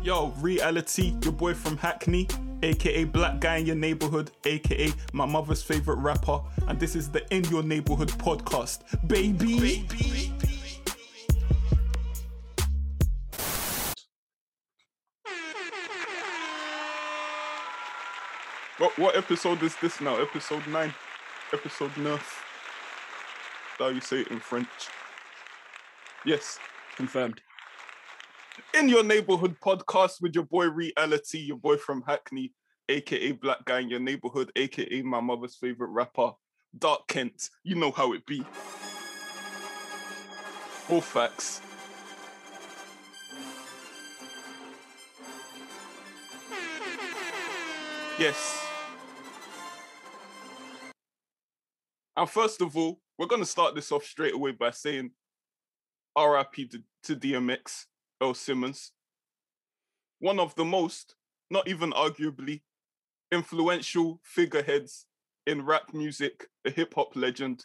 Yo, Reali-T, your boy from Hackney, aka Black Guy in Your Neighborhood, aka my mother's favorite rapper, and this is the In Your Neighborhood podcast, baby. What, what episode is this now? Episode 9. Episode 9. How you say it in French? Yes. Confirmed. In your neighborhood podcast with your boy Reali-T, your boy from Hackney, aka Black Guy in your neighborhood, aka my mother's favorite rapper, Dark Kent. You know how it be. All facts. Yes. And first of all, we're going to start this off straight away by saying RIP to, to DMX. Earl Simmons, one of the most, not even arguably, influential figureheads in rap music, a hip hop legend.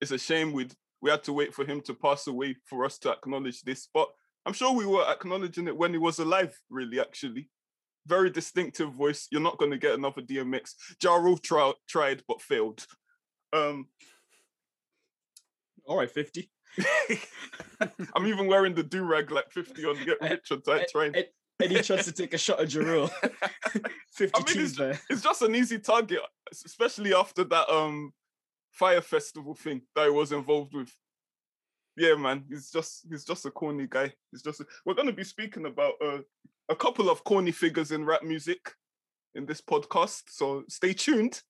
It's a shame we we had to wait for him to pass away for us to acknowledge this, but I'm sure we were acknowledging it when he was alive. Really, actually, very distinctive voice. You're not going to get another DMX. Ja Rule tri- tried but failed. Um, All right, 50. I'm even wearing the do rag like 50 on the Get Rich or Die Tryin'. And, he tries to take a shot at Ja Rule. 50 I mean, teams there. it's just an easy target, especially after that um Fyre Festival thing that I was involved with. Yeah, man, he's just he's just a corny guy. He's just a, we're gonna be speaking about uh, a couple of corny figures in rap music in this podcast, so stay tuned.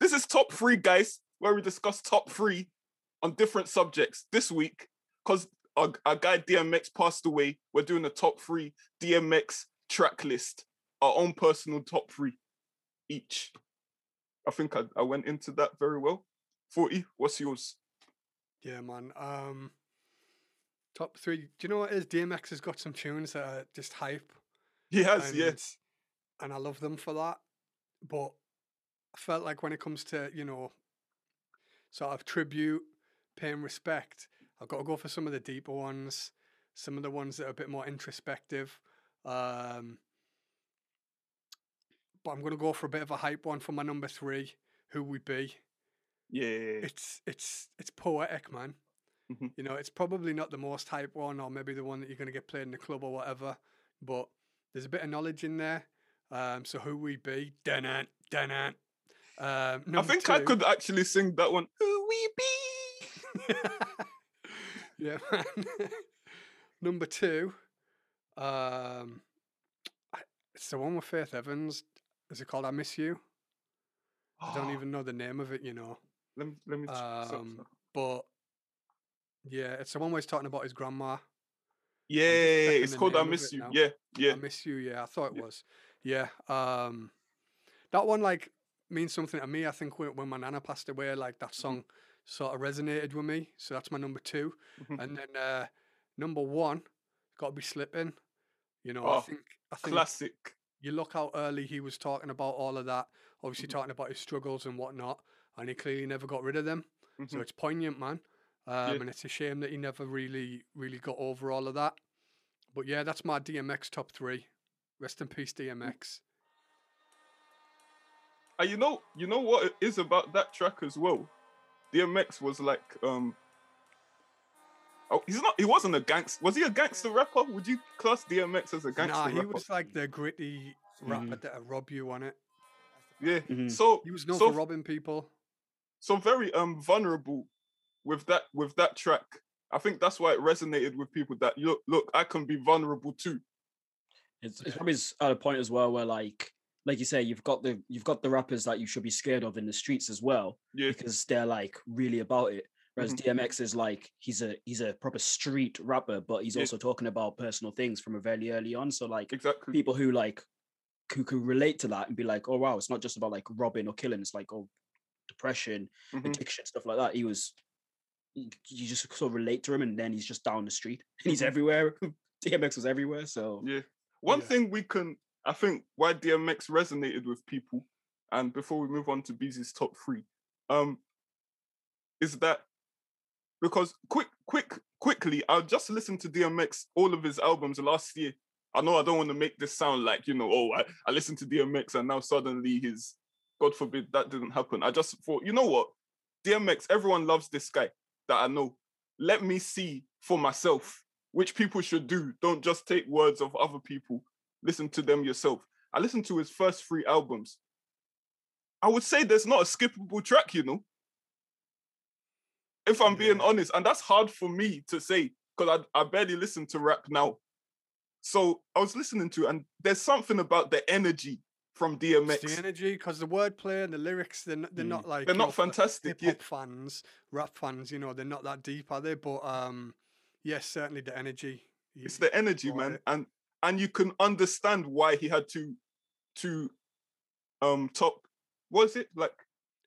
This is top three, guys, where we discuss top three on different subjects this week. Because our, our guy DMX passed away, we're doing a top three DMX track list our own personal top three each. I think I, I went into that very well. 40, what's yours? Yeah, man. Um, top three. Do you know what it is? DMX has got some tunes that are just hype. He has, and, yeah. And I love them for that. But I felt like when it comes to, you know, sort of tribute, paying respect, I've got to go for some of the deeper ones, some of the ones that are a bit more introspective. Um, but I'm going to go for a bit of a hype one for my number three. Who we be? Yeah. It's it's it's poetic, man. Mhm. You know, it's probably not the most hype one, or maybe the one that you're going to get played in the club or whatever. But there's a bit of knowledge in there. Um, so who we be? Danant, Danant. Um, I think I could actually sing that one. Who we be? yeah, man. number two. Um, I- it's the one with Faith Evans. Is it called "I Miss You"? I don't even know the name of it. You know. Let me, let me Um, but yeah, it's the one where he's talking about his grandma. Yeah, it's called I Miss You. now. Yeah, yeah. I miss you. Yeah, I thought it Yeah. was. Yeah. Um, that one like means something to me. I think when, when my nana passed away, like that song sort of resonated with me. So that's my number 2 Mhm. and then uh, number one got to be slipping. You know, Oh, I think I think Classic. you look how early he was talking about all of that. Obviously Mhm. talking about his struggles and whatnot, and he clearly never got rid of them. So Mhm. it's poignant, man. Um, And it's a shame that he never really, really got over all of that. But yeah, that's my DMX top three. Rest in peace, DMX. And you know, you know what it is about that track as well. DMX was like, um, oh, he's not. He wasn't a gangster. Was he a gangster rapper? Would you class DMX as a gangster Nah, he rapper? was like the gritty rapper Mhm. that'll rob you on it. Yeah. Mhm. So He was known so, for robbing people. so very um vulnerable with that with that track. I think that's why it resonated with people. That look, look, I can be vulnerable too. It's, it's probably at a point as well where like like you say, you've got the you've got the rappers that you should be scared of in the streets as well Yeah. because they're like really about it. Whereas DMX is like he's a he's a proper street rapper, but he's Yeah. also talking about personal things from a very early on. So like Exactly. people who like who can relate to that and be like, oh wow, it's not just about like robbing or killing. It's like oh depression, Mhm. addiction, stuff like that. He was you just sort of relate to him, and then he's just down the street. And he's Mhm. everywhere. DMX was everywhere. So Yeah. One Yeah. thing we can, I think, why DMX resonated with people, and before we move on to Beezy's top three, um, is that because quick, quick, quickly, I just listened to DMX all of his albums last year. I know I don't want to make this sound like, you know, oh, I, I listened to DMX and now suddenly he's, God forbid, that didn't happen. I just thought, you know what? DMX, everyone loves this guy that I know. Let me see for myself which people should do. Don't just take words of other people. Listen to them yourself. I listened to his first three albums. I would say there's not a skippable track, you know. If I'm being honest, and that's hard for me to say because I, I barely listen to rap now. So I was listening to, and there's something about the energy from DMX. It's the energy because the wordplay and the lyrics they're not, they're Mm. not like They're not fantastic, yeah. hip hop fans, rap fans. You know, they're not that deep, are they? But um, yes, certainly the energy. It's the energy, man, it. and and you can understand why he had to to um top. was it like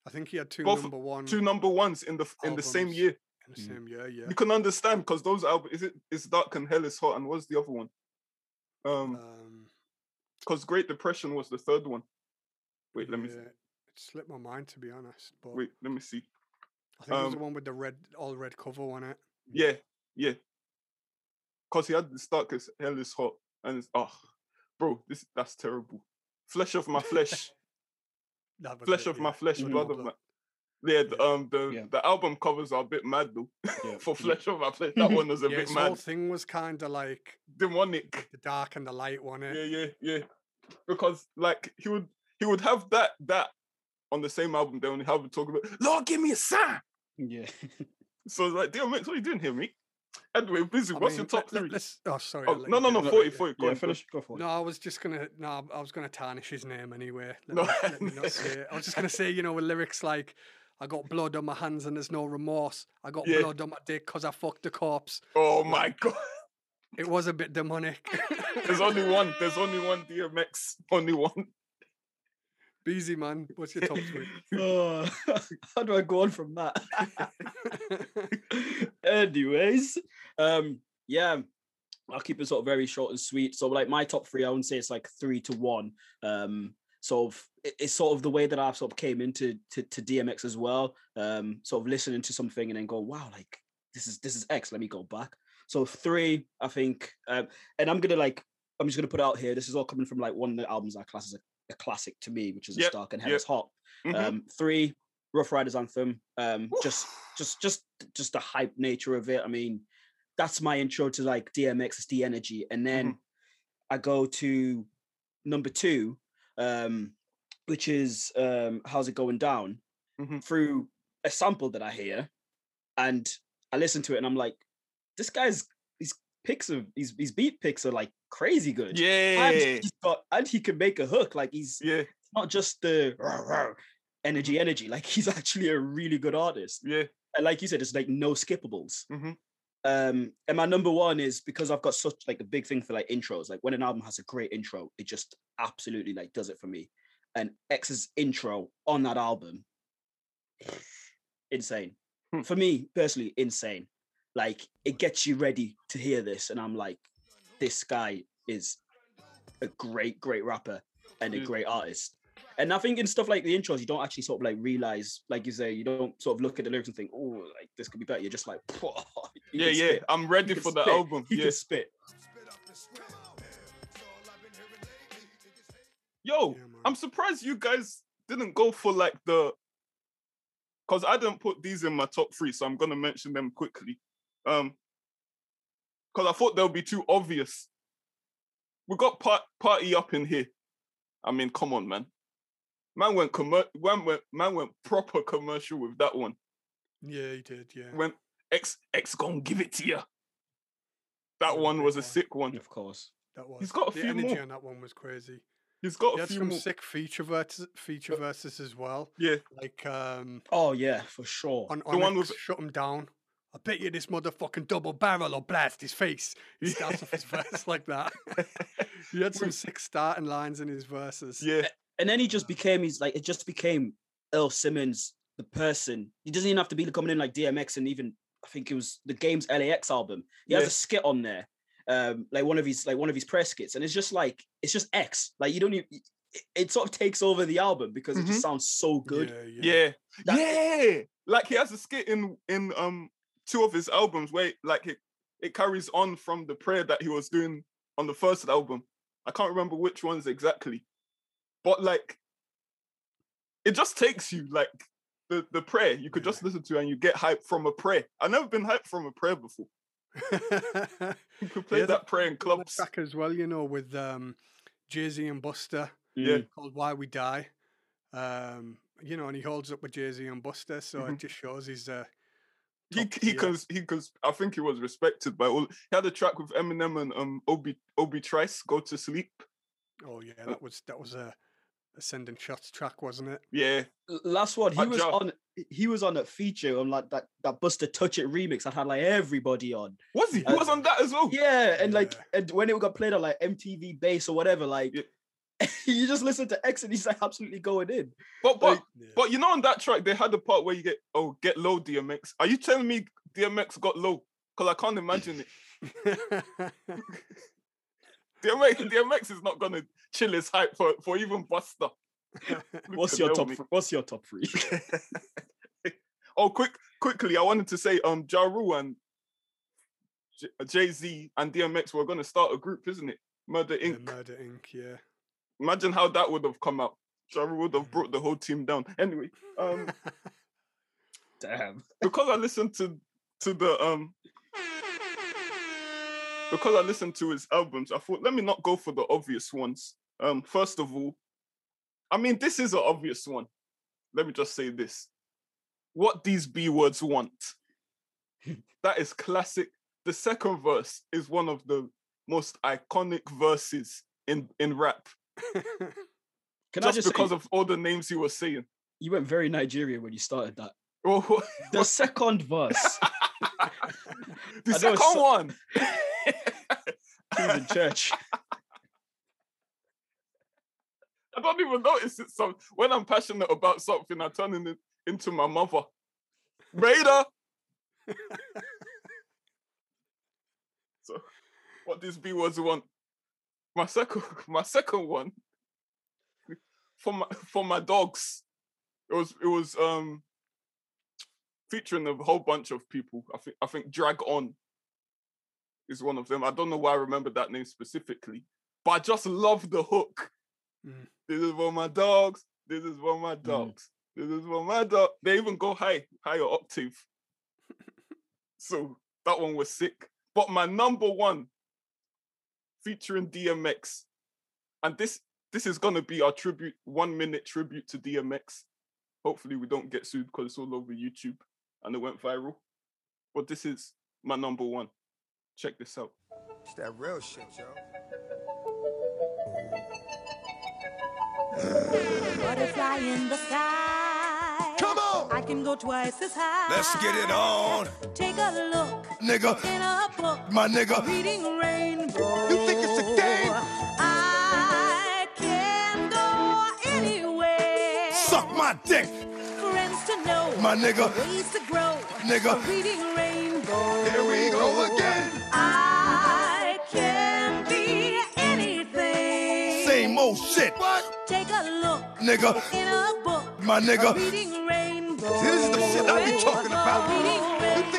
I think he had two both- number one two number ones in the in the same year? in the Mm. same year. Yeah. You can understand because those albums is it's dark and hell is hot and what's the other one? Um, Um, because Great Depression was the third one. Wait, let me yeah, it slipped my mind to be honest. But wait, let me see. I think it was the um, one with the red, all red cover on it. Yeah, yeah. Cause he had the dark as hell is hot and it's oh, bro, this that's terrible. Flesh of my flesh. Flesh it, of my flesh, blood of my. Yeah, the, um, the Yeah. the album covers are a bit mad though. Yeah. For flesh of my flesh, that one was a Yeah, bit his whole thing was kind of like demonic. the dark and the light one. Yeah, yeah, yeah. Because like he would he would have that that on the same album. They only have it talk about Lord, give me a sign. Yeah. So it's like, DMX, what are you doing here, mate? Anyway, busy. I What's mean, your top let- three? let- let's- oh, sorry. Oh, no, no, no, that. 40, 40. Go yeah, on, on. finish. Go for it. No, I was just gonna. No, I was gonna tarnish his name anyway. Let, No. me, let me not say it. I was just gonna say, you know, with lyrics like, "I got blood on my hands and there's no remorse. I got Yeah. blood on my dick because I fucked the corpse." Oh my god. It was a bit demonic. There's only one. There's only one DMX. Only one. Beezy man, what's your top three? Oh, how do I go on from that? Anyways, um, yeah, I'll keep it sort of very short and sweet. So, like my top three, I wouldn't say it's like three to one. Um, sort of, it's sort of the way that I've sort of came into to, to DMX as well. Um, sort of listening to something and then go, wow, like this is this is X. Let me go back. So three, I think, um, and I'm gonna like, I'm just gonna put it out here. This is all coming from like one of the albums I class as a, classic to me, which is Yep, a Stark and Hell yep. is Hot. Mhm. Um, three, Ruff Ryders Anthem. Um, just, just, just, just the hype nature of it. I mean, that's my intro to like DMX. The energy, and then I go to number two, um, which is um, "How's It Going Down" Mhm. through a sample that I hear, and I listen to it, and I'm like, this guy's his picks of his his beat picks are like crazy good. yeah. And got and he can make a hook. Like he's Yeah. not just the "Rawr, rawr," energy, energy. Like he's actually a really good artist. Yeah. And like you said, it's like no skippables. Mhm. Um, and my number one is because I've got such like a big thing for like intros. Like when an album has a great intro, it just absolutely like does it for me. And X's intro on that album, insane. Hmm. For me personally, insane. Like it gets you ready to hear this, and I'm like, this guy is a great, great rapper and a great artist. And I think in stuff like the intros, you don't actually sort of like realize, like you say, you don't sort of look at the lyrics and think, oh, like this could be better. You're just like, Yeah, yeah. spit. I'm ready for the spit. album. He Yeah. spit. Yo, Yeah. I'm surprised you guys didn't go for like the because I didn't put these in my top three, so I'm gonna mention them quickly. Um because I thought they'll be too obvious. We got part, party up in here. I mean, come on, man. Man went commer- man went man went proper commercial with that one. yeah, he did. Yeah. When X X gonna give it to you. That Yeah, one big was a sick one. Of course. That was. He's got a the few energy more. on that one was crazy. He's got He a had few some more. sick feature verses, feature verses as well. Yeah, Like um, Oh yeah, for sure. on, The on one with- shut him down. I bet you this motherfucking double barrel will blast his face. He starts off his verse like that. he had some sick starting lines in his verses. yeah, and then he just became he's like it just became Earl Simmons the person. He doesn't even have to be coming in like DMX and even I think it was the game's LAX album. He has a skit on there, um, like one of his like one of his press skits, and it's just like it's just X. Like you don't even it, it sort of takes over the album because it Mhm. just sounds so good. Yeah, yeah. yeah, That- yeah. Like he has a skit in in um two of his albums where like it it carries on from the prayer that he was doing on the first album. I can't remember which ones exactly, but like, it just takes you like the the prayer. You could just listen to and you get hype from a prayer. I've never been hyped from a prayer before. You could play Yeah, that prayer in clubs. track as well, you know, with um, Jay Z and Busta Yeah. Called "Why We Die." Um, you know, and he holds up with Jay Z and Busta, so Mhm. it just shows he's uh, He top he tier. cause he cause I think he was respected by all. He had a track with Eminem and um Obi Obi Trice, "Go to Sleep." Oh yeah, that was that was a, a sending shots track, wasn't it? Yeah, Last one, he Hot was job. on. He was on a feature on like that that Busta Touch It remix that had like everybody on. was he? He Uh, was on that as well. Yeah, and like and when it got played on like MTV Base or whatever, like Yeah. you just listen to X and he's like absolutely going in. But but Like, Yeah. but you know on that track they had the part where you get oh get low DMX. Are you telling me DMX got low? Because I can't imagine it. DMX DMX is not gonna chill his hype for, for even Busta. What's your top? me. What's your top three? oh, quick, quickly, I wanted to say, um, Ja Rule and Jay Z and DMX were gonna start a group, isn't it? Murder Yeah, Inc. Murder Inc. Yeah. Imagine how that would have come out. Ja Rule would have brought the whole team down. Anyway, um, Damn. because I listened to to the um because I listened to his albums, I thought let me not go for the obvious ones. Um, first of all, I mean this is an obvious one. Let me just say this: what these B words want. that is classic. The second verse is one of the most iconic verses in in rap, Can just, I just because say, of all the names he was saying. you went very Nigeria when you started that. Oh, The second verse, the second so- one. he was in church. I don't even notice it. So when I'm passionate about something, I turn it into my mother. Raider. so what these B words want. My second my second one for my for my dogs. It was it was um featuring a whole bunch of people. I think I think Drag On is one of them. I don't know why I remember that name specifically, but I just love the hook. Mm. This is for my dogs. This is for my dogs. This is for my dog. They even go high, higher octave. so that one was sick. But my number one, featuring DMX, and this this is gonna be our tribute, one minute tribute to DMX. Hopefully we don't get sued because it's all over YouTube and it went viral. But this is my number one. Check this out. It's that real shit, yo. Butterfly in the sky. Come on! I can go twice as high. Let's get it on, Take a look nigga. in a book. My nigga. Reading rainbow. You think it's a game? I can go anywhere. Suck my dick, Friends to know. my nigga. Ways to grow. Nigga. Reading rainbow. Here we go again. I can be anything. Same old shit. What? Take a look Nigga. in a book. My nigga. Reading rainbow. This is the shit I be talking about. Reading You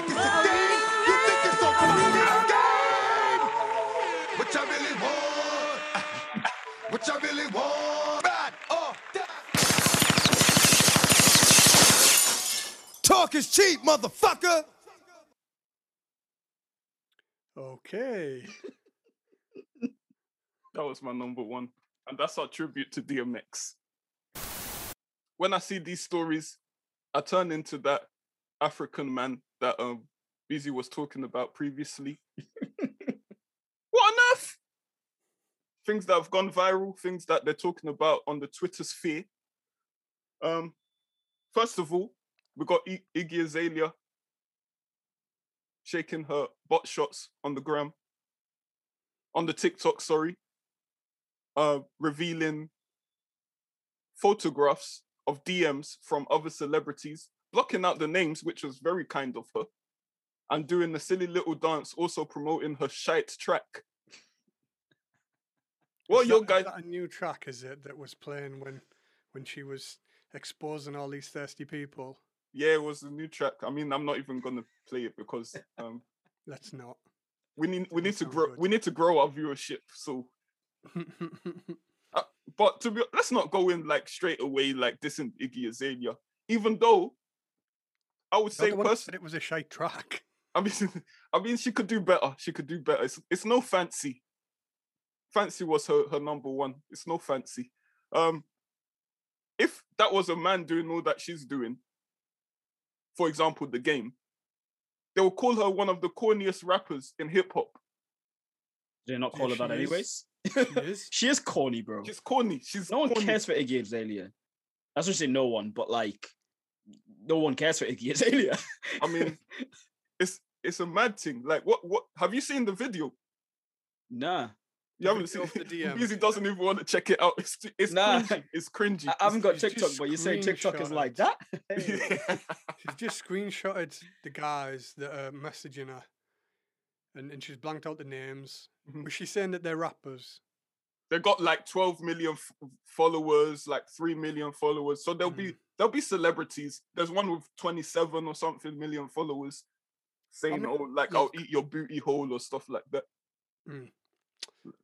What you really want? What you really want? Bad or die? Talk is cheap, motherfucker. Okay. That was my number one. And that's our tribute to DMX. When I see these stories, I turn into that African man that um Beezy was talking about previously. what on earth? Things that have gone viral, things that they're talking about on the Twitter sphere. Um, first of all, we got I- Iggy Azalea shaking her butt shots on the gram, on the TikTok, sorry uh, revealing photographs of DMs from other celebrities, blocking out the names, which was very kind of her, and doing the silly little dance, also promoting her shite track. Well, your that- is guy, a new track, is it, that was playing when when she was exposing all these thirsty people? yeah, it was a new track. I mean, I'm not even gonna play it because um, Let's not. we need we need to grow good. we need to grow our viewership. So, but to be let's not go in like straight away like this in Iggy Azalea. Even though I would say the one that personally. said it was a shite track. I mean, I mean, she could do better. She could do better. It's, it's no fancy. Fancy was her, her number one. It's no fancy. Um, if that was a man doing all that she's doing, for example, the game, they will call her one of the corniest rappers in hip hop. They're not Yeah, call her that anyways? She is. she is corny, bro. She's corny. She's No one corny. cares for Iggy Azalea. That's what I say no one, but like, no one cares for Iggy Azalea. I mean, it's it's a mad thing. Like, what what have you seen the video? nah, You haven't seen. of the DM. Beezy doesn't even want to check it out. It's it's Nah. cringy. It's cringy. I, I haven't got TikTok, but you say TikTok is like that? Hey. She's just screenshotted the guys that are messaging her, and, and she's blanked out the names. Mhm. Was she saying that they're rappers? They've got like 12 million f- followers, like 3 million followers. So there'll be there'll be celebrities. There's one with 27 or something million followers saying, "Oh, like I'll eat your booty hole" or stuff like that.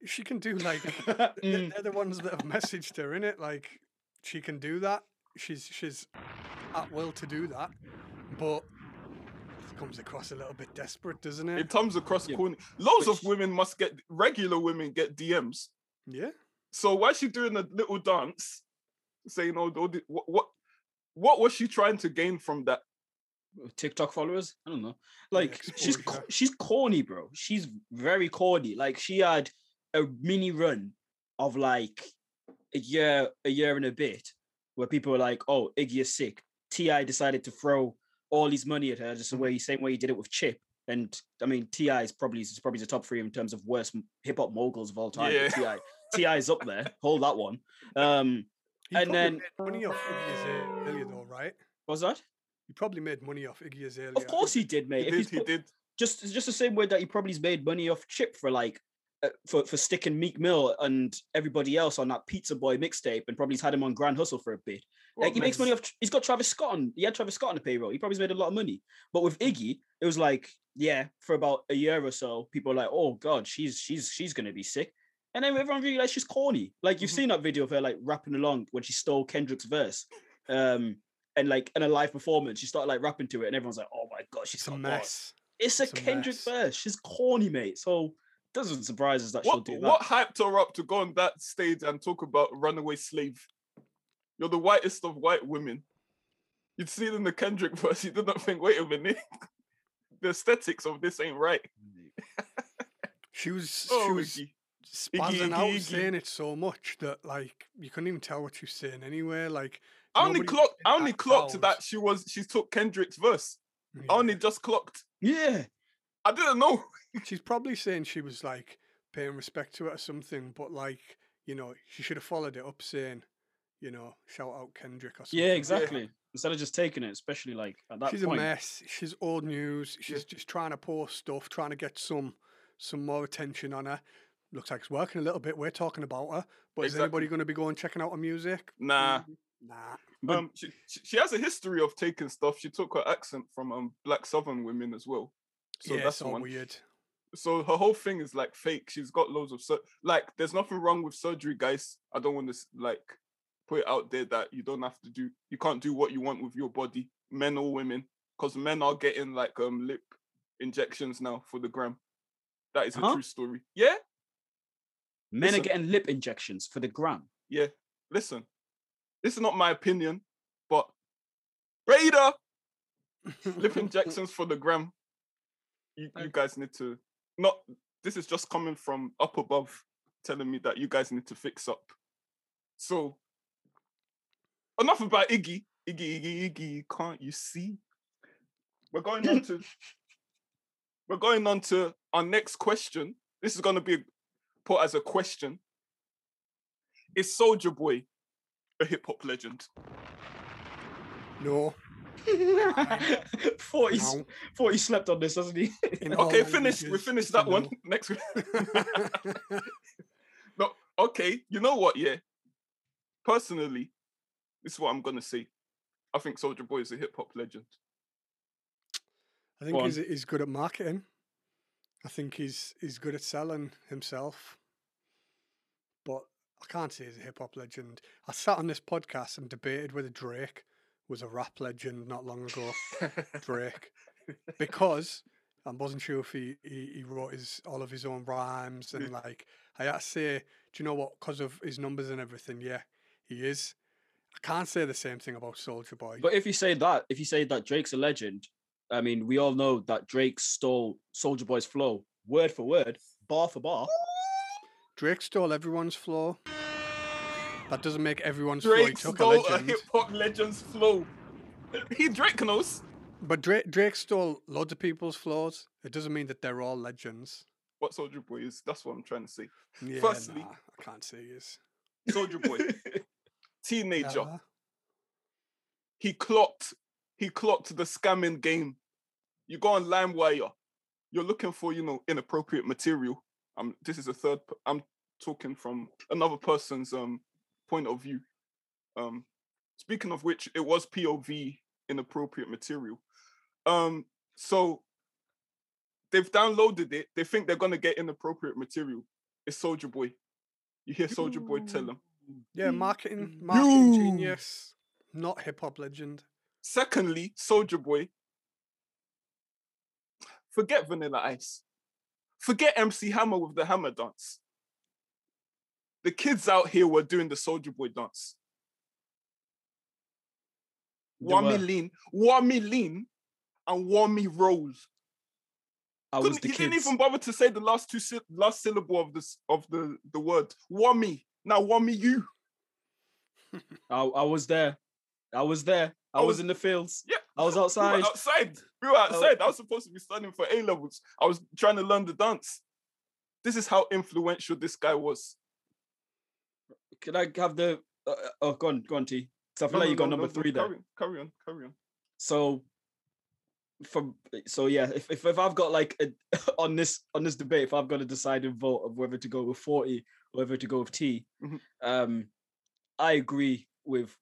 She can do like they're, Mm. they're the ones that have messaged her in it. Like she can do that. She's she's at will to do that, but it comes across a little bit desperate, doesn't it? It comes across Yeah, corny. Loads which- of women must get regular women get DMs. yeah. So why is she doing a little dance, saying, "Oh, what what what was she trying to gain from that?" TikTok followers. I don't know. Like she's co- she's corny, bro. She's very corny. Like she had a mini run of like a year, a year and a bit, where people were like, "Oh, Iggy is sick." T.I. decided to throw all his money at her, just the way he, same way he did it with Chip. And I mean, T.I. is probably is probably the top three in terms of worst hip hop moguls of all time. Yeah. T.I. T.I. is up there. Hold that one. Um, He and then- money off Iggy Azalea, though, right? what's that? He probably made money off Iggy Azalea. Of course he did, He mate. If did. He put- did. just just the same way that he probably's made money off Chip for like uh, for for sticking Meek Mill and everybody else on that Pizza Boy mixtape, and probably's had him on Grand Hustle for a bit. What like he makes money off. He's got Travis Scott on. He had Travis Scott on the payroll. He probably's made a lot of money. But with Iggy, it was like yeah, for about a year or so, people were like, oh god, she's she's she's gonna be sick. And then everyone realized she's corny. Like you've Mhm. seen that video of her like rapping along when she stole Kendrick's verse. Um, and like in a live performance, she started like rapping to it, and everyone's like, "Oh my god, she's It's a got bars." mess. It's a It's a Kendrick verse. She's corny, mate. So doesn't surprise us that she'll What do that. what hyped her up to go on that stage and talk about runaway slave? You're the whitest of white women. You'd see it in the Kendrick verse. You did not think, wait a minute, the aesthetics of this ain't right. She was oh, she Oh, was Iggy. spazzing Iggy, out, Iggy. saying it so much that like you couldn't even tell what she was saying anywhere. Like I only nobody clocked. I only that clocked crowd- that she was. She took Kendrick's verse. Yeah. I only just clocked. Yeah. I didn't know. She's probably saying she was like paying respect to it or something, but like you know she should have followed it up saying, you know, shout out Kendrick or something. Yeah, exactly. Instead of just taking it, especially like at that She's point. a mess. She's old news. She's just trying to post stuff, trying to get some some more attention on her. Looks like it's working a little bit. We're talking about her, but is anybody going to be going checking out her music? Nah. Mm-hmm. Nah. But- Um, she, she has a history of taking stuff. She took her accent from um black Southern women as well. So yeah, that's all one. weird. So her whole thing is like fake. She's got loads of sur- like. There's nothing wrong with surgery, guys. I don't want to like put it out there that you don't have to do. You can't do what you want with your body, men or women, because men are getting like um lip injections now for the gram. That is a Huh? true story. Yeah, Men listen. are getting lip injections for the gram. yeah. Listen, this is not my opinion, but Raider lip injections for the gram. You, you guys need to not. This is just coming from up above, telling me that you guys need to fix up. So enough about Iggy. Iggy, Iggy, Iggy. Can't you see? We're going on to. We're going on to our next question. This is going to be put as a question. Is Soulja Boy a hip hop legend? no. thought, he, s- No. thought he slept on this, hasn't he? In Okay, finished. We languages, finished it's a that one. no. Next. no, okay. You know what? Yeah. Personally, this is what I'm gonna say. I think Soulja Boy is a hip hop legend. I think he's, he's good at marketing. I think he's he's good at selling himself, but I can't say he's a hip hop legend. I sat on this podcast and debated whether Drake was a rap legend not long ago. Drake, because I wasn't sure if he, he, he wrote his all of his own rhymes and like I had to say, do you know what? Because of his numbers and everything, yeah, he is. I can't say the same thing about Soulja Boy. But if you say that, if you say that Drake's a legend, I mean, we all know that Drake stole Soulja Boy's flow word for word, bar for bar. Drake stole everyone's flow. That doesn't make everyone's flow. He took a stole a legend. hip hop legend's flow. He Drake knows. But Drake, Drake stole loads of people's flows. It doesn't mean that they're all legends. what Soulja Boy is. That's what I'm trying to say. Yeah, Firstly- nah, I can't say he is. Soulja Boy, teenager. Nah. He clocked. He clocked the scamming game. You go on LimeWire. You're looking for you know inappropriate material. Um, this is a third. I'm talking from another person's um point of view. Um, speaking of which, it was POV inappropriate material. Um, so they've downloaded it. They think they're gonna get inappropriate material. It's Soulja Boy. You hear Soulja Boy tell them. Yeah, marketing, marketing You. genius, not hip hop legend. Secondly, Soulja Boy. Forget Vanilla Ice. Forget MC Hammer with the hammer dance. The kids out here were doing the Soulja Boy dance. Wami lean, Wami lean, and Wami roll. I was Couldn't, the he didn't even bother to say the last two sy- last syllable of this of the the word. Wami. Now Wami you. I, I was there. I was there. I, I was, was- in the fields. Yeah. I was We were outside. outside. We were outside. I was supposed to be studying for A levels. I was trying to learn the dance. This is how influential this guy was. Can I have the? Uh, uh, oh, go on, go on, T. 'Cause I feel No, like no, you got no, number no, three there. carry on, Carry on, carry on. So, from so yeah, if, if if I've got like a, on this on this debate, if I've got a deciding vote of whether to go with forty or whether to go with T, Mhm. um, I agree with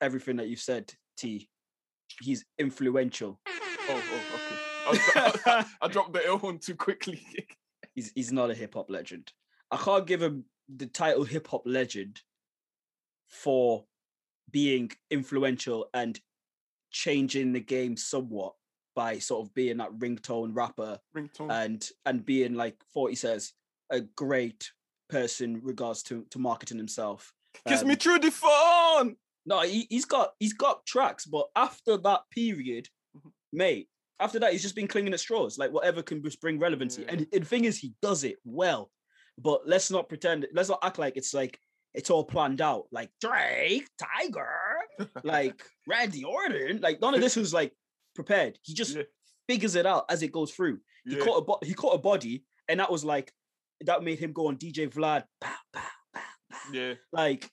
everything that you said. T, he's influential. Oh, oh, okay. I, I, dropped the L one too quickly. He's he's not a hip hop legend. I can't give him the title hip hop legend for being influential and changing the game somewhat by sort of being that ringtone rapper Ringtone. and and being like 40 says a great person regards to to marketing himself Kiss me um, through the phone. No he, he's got he's got tracks but after that period Mhm. mate after that he's just been clinging at straws like whatever can bring relevancy and, and the thing is he does it well but let's not pretend let's not act like it's like it's all planned out like drake tiger like randy orton like none of this was like prepared he just Yeah. figures it out as it goes through he Yeah. caught a bo- he caught a body, and that was like that made him go on DJ Vlad. Pow, pow, pow, pow. Yeah. Like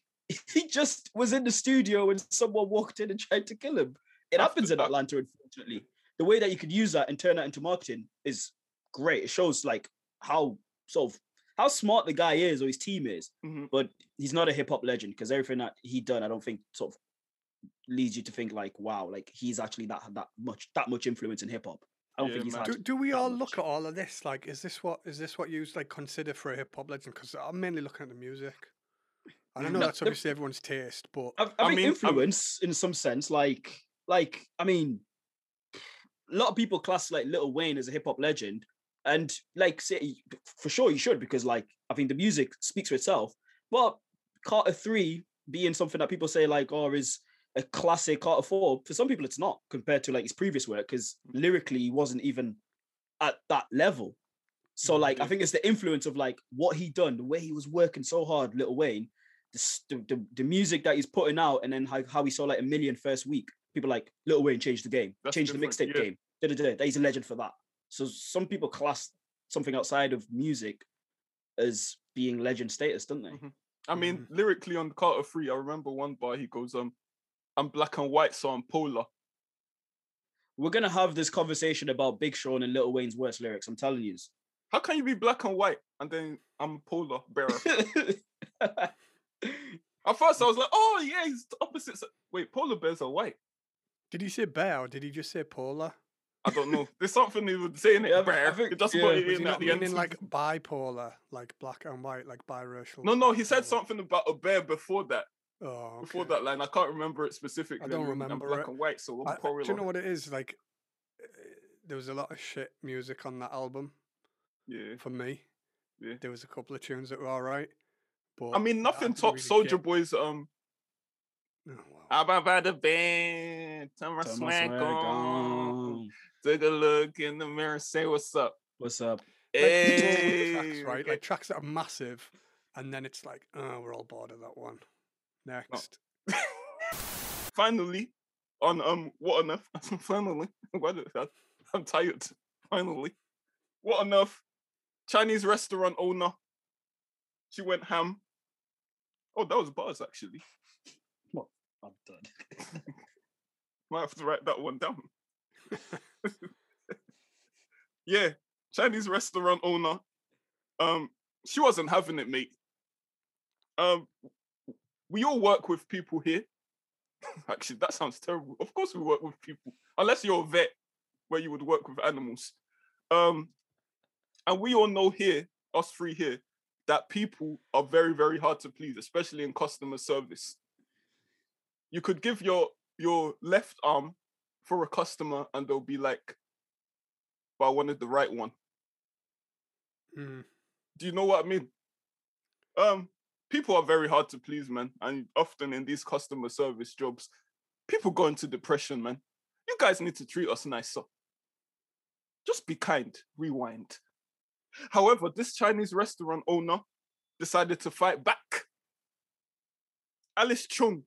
he just was in the studio and someone walked in and tried to kill him. It After happens in that- Atlanta, unfortunately. The way that you could use that and turn that into marketing is great. It shows like how sort of how smart the guy is or his team is. Mhm. But he's not a hip hop legend because everything that he done, I don't think sort of leads you to think like, wow, like he's actually that that much that much influence in hip hop. I don't Yeah, think he's had Do, do we all much. look at all of this? Like, is this what is this what you like consider for a hip hop legend? Because I'm mainly looking at the music. And I know No, that's the- obviously everyone's taste, but I, I, I mean, I'm- influence in some sense, like, like I mean, a lot of people class like Lil Wayne as a hip hop legend, and like say for sure you should because like I think the music speaks for itself. But Carter Three being something that people say like, oh, is a classic Carter Four. For some people, it's not compared to like his previous work because mm. lyrically he wasn't even at that level. So mm, like I think it's the influence of like what he done, the way he was working so hard, Lil Wayne, the, the, the, the music that he's putting out and then how, how he saw like a million first week. People like Lil Wayne changed the game, That's changed the mixtape yeah. game. Da, da, da, da. He's a legend for that. So some people class something outside of music as being legend status, don't they? Mhm. I mean, lyrically on Carter Three, I remember one bar he goes, um, I'm black and white, so I'm polar. We're gonna have this conversation about Big Sean and Lil Wayne's worst lyrics. I'm telling you. How can you be black and white and then I'm polar bearer? At first, I was like, oh yeah, he's the opposite. Wait, polar bears are white. did he say bear or did he just say polar? I don't know. There's something he would say in it. Yeah, I think- He just yeah. put it Was in he at not the end. meaning like bipolar, like black and white, like biracial? No, no, he said something about a bear before that. Oh, Before that line, I can't remember it specifically. I don't I'm- I'm remember black it. and white, so I- I'm probably do you know what it is? Like, uh, there was a lot of shit music on that album Yeah. for me. Yeah. There was a couple of tunes that were all right, but I mean, nothing didn't top really Soulja Boy's um. Oh, wow. How about the band? Turn my swag swag on. on. Take a look in the mirror. Say what's up. What's up? Like, Hey, tracks, right? Like tracks that are massive, and then it's like, oh, we're all bored of that one. Next. Finally, on um, what on earth? Finally? I'm tired. Finally, what on earth? Chinese restaurant owner. She went ham. Oh, that was bars actually. Well, I'm done. Might have to write that one down. yeah, Chinese restaurant owner. Um, she wasn't having it, mate. Um, we all work with people here. Actually, that sounds terrible. Of course, we work with people, unless you're a vet, where you would work with animals. Um, and we all know here, us three here, that people are very, very hard to please, especially in customer service. You could give your your left arm for a customer, and they'll be like, "But I wanted the right one." Mm. Do you know what I mean? Um, people are very hard to please, man, and often in these customer service jobs, people go into depression, man. You guys need to treat us nicer. Just be kind. Rewind. However, this Chinese restaurant owner decided to fight back. Alice Chung.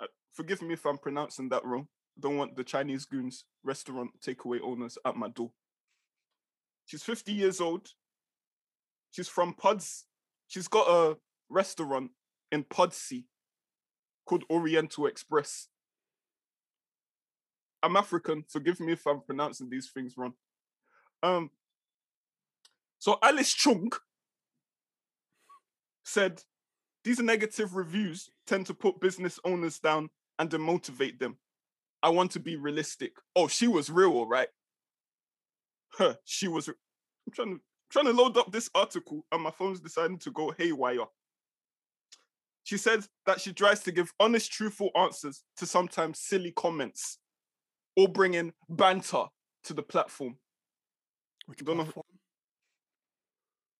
Uh, forgive me if I'm pronouncing that wrong. Don't want the Chinese goons restaurant takeaway owners at my door. She's 50 years old. She's from Puds. She's got a restaurant in Pudsey called Oriental Express. I'm African. Forgive me if I'm pronouncing these things wrong. Um. So Alice Chung said these negative reviews tend to put business owners down and demotivate them. I want to be realistic. Oh, she was real, right. Huh, she was. re- I'm trying to trying to load up this article, and my phone's deciding to go haywire. She said that she tries to give honest, truthful answers to sometimes silly comments, or bringing banter to the platform. Which Don't platform?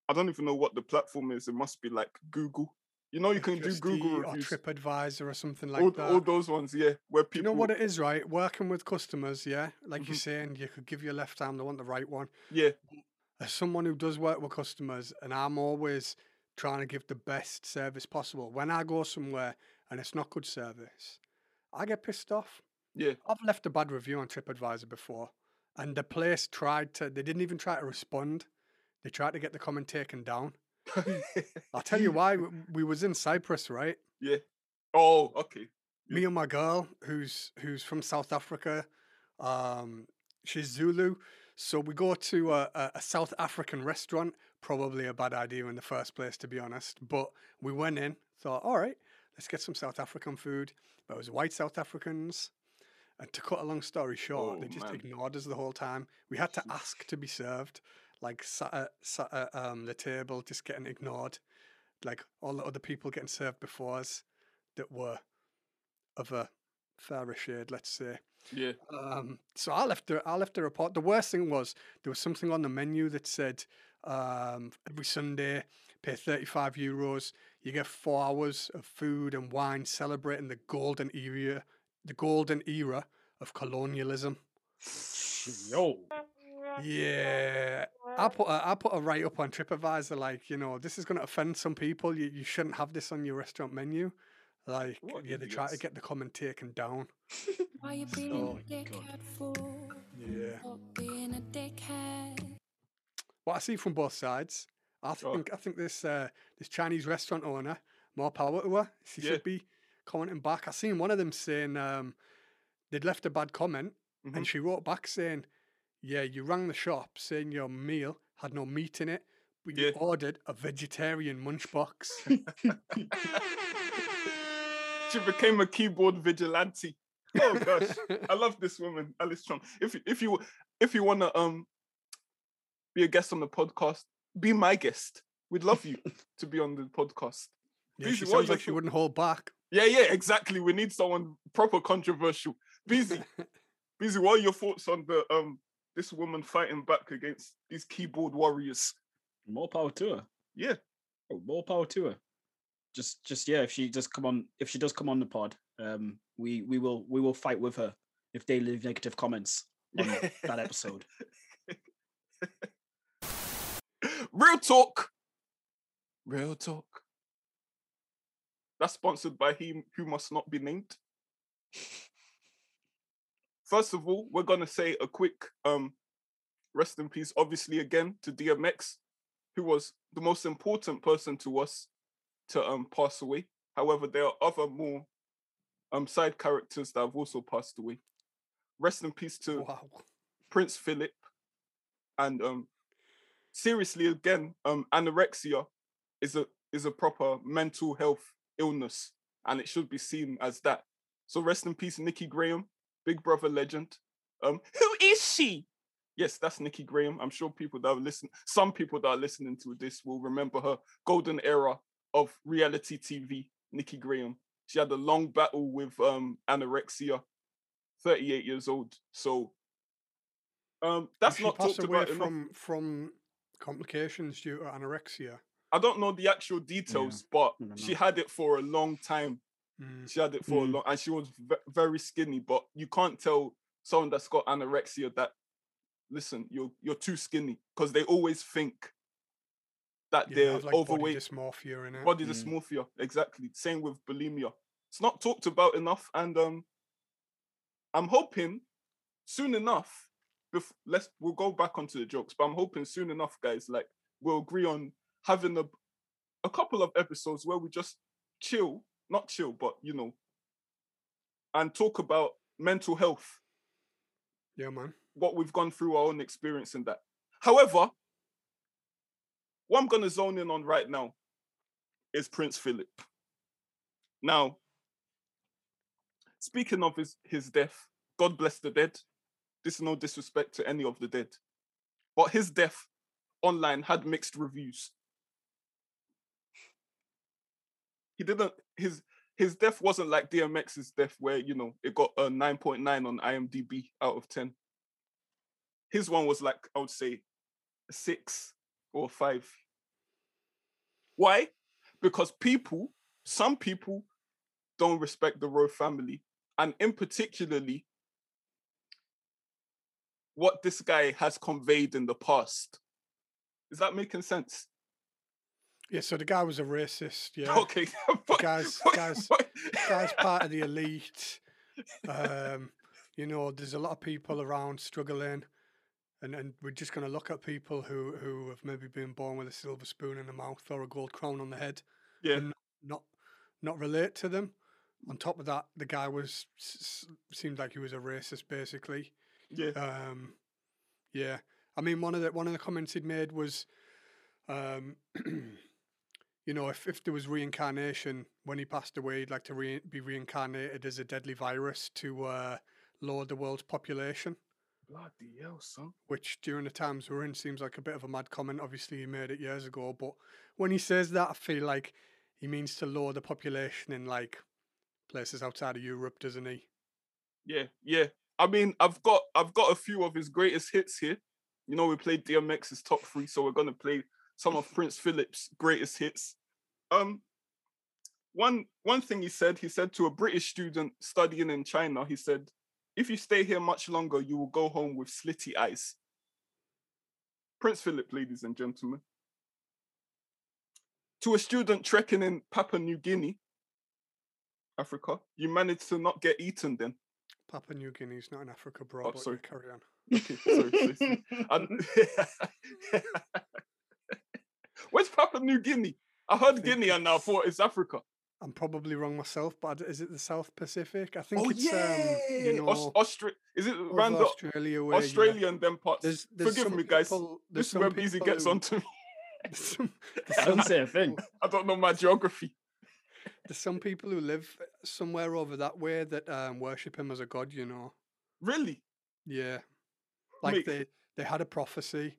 I don't even know what the platform is. It must be like Google. You know, you can do Google or reviews. TripAdvisor or something like all, that. all those ones, yeah, where Do you people. know what it is, right? Working with customers, yeah. Like Mhm. you're saying, you could give your left hand, they want the right one. Yeah, As someone who does work with customers, and I'm always trying to give the best service possible. When I go somewhere and it's not good service, I get pissed off. yeah. I've left a bad review on TripAdvisor before, and the place tried to. They didn't even try to respond. They tried to get the comment taken down. I'll tell you why. w- We was in Cyprus, right? yeah. Oh, okay. me and my girl who's who's from South Africa um she's Zulu so we go to a, a, a South African restaurant probably a bad idea in the first place to be honest but we went in thought all right let's get some South African food but it was white South Africans and to cut a long story short they Oh, just man. ignored us the whole time we had to ask to be served like sat at, sat at um, the table just getting ignored like all the other people getting served before us that were of a fairer shade, let's say. Yeah. Um, so I left the I left the report. The worst thing was there was something on the menu that said um, every Sunday pay thirty five euros. You get four hours of food and wine celebrating the golden era, the golden era of colonialism. Yo. Yeah, I put a, I put a write up on TripAdvisor like you know this is going to offend some people. You you shouldn't have this on your restaurant menu. Like What yeah, they try to get the comment taken down. Why you being Oh, a dickhead fool? Yeah. Being a dickhead. what I see from both sides, I Oh. think I think this uh, this Chinese restaurant owner, more power to her. She Yeah. should be commenting back. I seen one of them saying um, they'd left a bad comment, Mhm. and she wrote back saying, "Yeah, you rang the shop saying your meal had no meat in it, but you Yeah. ordered a vegetarian munchbox. She became a keyboard vigilante. Oh gosh, I love this woman, Alice Chung. If you- if you if you wanna um be a guest on the podcast, be my guest. We'd love you to be on the podcast. yeah, Beezy, she sounds like she wouldn't hold back. Yeah, yeah, exactly. We need someone proper controversial. Beezy, Beezy, what are your thoughts on the um this woman fighting back against these keyboard warriors? More power to her. Yeah, Oh, more power to her. Just, just yeah. If she does come on, if she does come on the pod, um, we we will we will fight with her if they leave negative comments on that episode. Real talk. Real talk. That's sponsored by him who must not be named. First of all, we're gonna say a quick um rest in peace, obviously again to DMX, who was the most important person to us to um pass away. However, there are other more um side characters that have also passed away. Rest in peace to Wow. Prince Philip, and um, seriously again, um, anorexia is a is a proper mental health illness, and it should be seen as that. So rest in peace, Nikki Graham, Big Brother legend. Um, who is she? Yes, that's Nikki Graham. I'm sure people that are listening, some people that are listening to this will remember her golden era of reality TV. Nikki Graham. She had a long battle with um anorexia. 38 years old. So um, that's not passed talked away about enough. from from complications due to anorexia. I don't know the actual details, but she had it for a long time. Mm. She had it for a Mm. long, and she was ve- very skinny. But you can't tell someone that's got anorexia that listen, you're you're too skinny because they always think that Yeah, they they're like, overweight. Body dysmorphia in it. body Mm. dysmorphia, exactly. Same with bulimia. It's not talked about enough, and um, I'm hoping soon enough. Bef- let's we'll go back onto the jokes, but I'm hoping soon enough, guys. Like we'll agree on having a a couple of episodes where we just chill, not chill, but you know, and talk about mental health Yeah, man. what we've gone through our own experience in that. However, what I'm gonna zone in on right now is Prince Philip. Now, speaking of his, his death, God bless the dead. This is no disrespect to any of the dead. But his death online had mixed reviews. He didn't his his death wasn't like DMX's death, where you know it got a 9.9 on IMDb out of 10 his one was like I would say six or five. Why? Because people, some people, don't respect the royal family, and in particularly what this guy has conveyed in the past. Is that making sense? Yeah, so the guy was a racist. Yeah, Okay, but- guys, but- guys, but- guy's part of the elite. Um, you know, there's a lot of people around struggling, and and we're just going to look at people who who have maybe been born with a silver spoon in the mouth or a gold crown on the head, yeah, and not not relate to them. On top of that, the guy was seemed like he was a racist, basically. yeah, Um, yeah, I mean, one of the one of the comments he'd made was, um, you know, if if there was reincarnation when he passed away, he'd like to re- be reincarnated as a deadly virus to uh, lower the world's population. bloody hell, son. Which during the times we're in seems like a bit of a mad comment. Obviously, he made it years ago, but when he says that, I feel like he means to lower the population in like places outside of Europe, doesn't he? Yeah, yeah. I mean, I've got I've got a few of his greatest hits here. You know, we played DMX's top three, so we're gonna play some of Prince Philip's greatest hits. Um, one one thing he said, he said to a British student studying in China, he said, "If you stay here much longer, you will go home with slitty eyes." Prince Philip, ladies and gentlemen. To a student trekking in Papua New Guinea, Africa, you managed to not get eaten then. Papua New Guinea's not in Africa, bro. Oh, sorry. carry on. Okay, sorry, sorry, Where's Papua New Guinea? I heard Guinea and I it's- thought it's Africa. I'm probably wrong myself, but is it the South Pacific? I think Oh it's yeah, um, you know, Aus- Austra- is it around Australia where yeah, Australia and them parts? There's, there's Forgive me, guys. people- This is where Beezy gets who- onto me. some, I don't say a thing. I don't know my geography. There's some people who live somewhere over that way that um, worship him as a god. You know. Really? Yeah. Like Mate. they they had a prophecy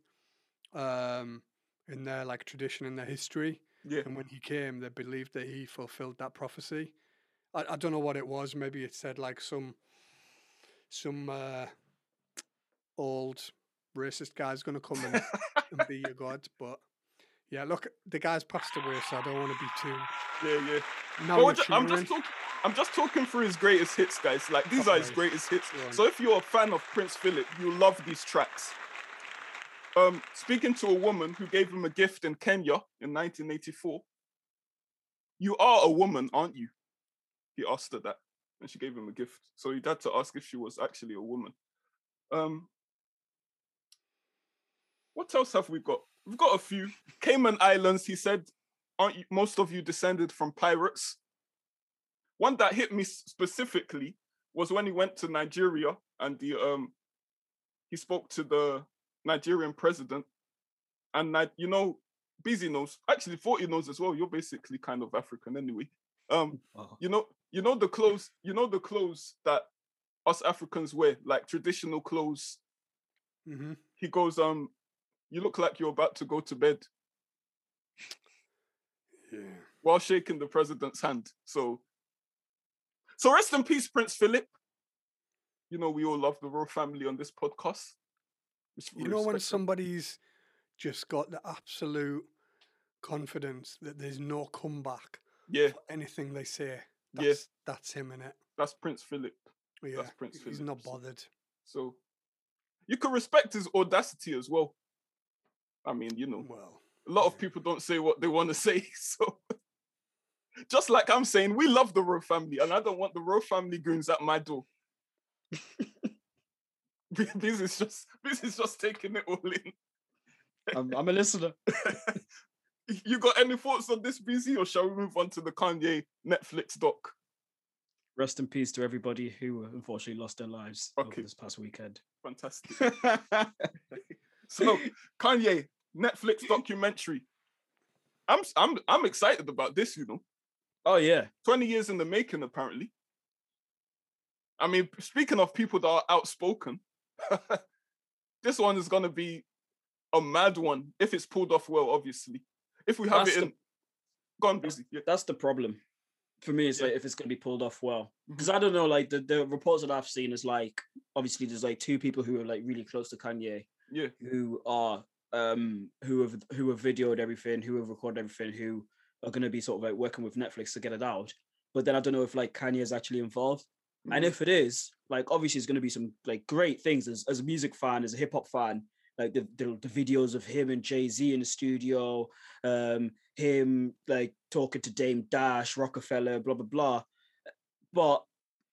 um in their like tradition in their history. Yeah. And when he came, they believed that he fulfilled that prophecy. I, I don't know what it was. Maybe it said like some some uh old racist guy's gonna come and, and be your god. But yeah, look, the guy's passed away, so I don't want to be too Yeah, yeah. now But you're we're ju- I'm just talking. I'm just talking through his greatest hits, guys. Like these are his greatest hits. So if you're a fan of Prince Philip, you love these tracks. Um, speaking to a woman who gave him a gift in Kenya in 1984. You are a woman, aren't you? He asked her that, and she gave him a gift. So he had to ask if she was actually a woman. Um, what else have we got? We've got a few. Cayman Islands. He said, "Aren't you, most of you descended from pirates?" One that hit me specifically was when he went to Nigeria and the um he spoke to the Nigerian president, and you know, Beezy knows actually Forty knows as well. You're basically kind of African anyway. Um, Oh. you know, you know the clothes, you know the clothes that us Africans wear, like traditional clothes. Mhm. He goes, um, you look like you're about to go to bed Yeah. while shaking the president's hand. So, so rest in peace, Prince Philip. You know, we all love the royal family on this podcast. You know when somebody's just got the absolute confidence that there's no comeback yeah, for anything they say. Yeah. That's that's him in it. that's Prince Philip. Yeah, Prince Philip. he's not bothered. So you can respect his audacity as well. I mean, you know, Well, a lot of people don't say what they want to say. So just like I'm saying, we love the royal family, and I don't want the royal family goons at my door. this is just this is just taking it all in. I'm, I'm a listener. You got any thoughts on this, Beezy, or shall we move on to the Kanye Netflix doc? Rest in peace to everybody who unfortunately lost their lives over this past weekend. Fantastic. So Kanye Netflix documentary. I'm I'm I'm excited about this. You know, oh yeah, 20 years in the making, apparently. I mean, speaking of people that are outspoken, this one is gonna be a mad one if it's pulled off well. Obviously, if we have That's it the- in, gone busy. Yeah. that's the problem for me. It's Yeah. like if it's going to be pulled off well, because I don't know. Like the, the reports that I've seen is like obviously there's like two people who are like really close to Kanye Yeah. who are um who have who have videoed everything, who have recorded everything, who are going to be sort of like working with Netflix to get it out. But then I don't know if like Kanye is actually involved. And Mhm. if it is, like obviously it's going to be some like great things as, as a music fan, as a hip hop fan, like the, the the videos of him and Jay Z in the studio, um, him like talking to Dame Dash, Rockefeller, blah blah blah. But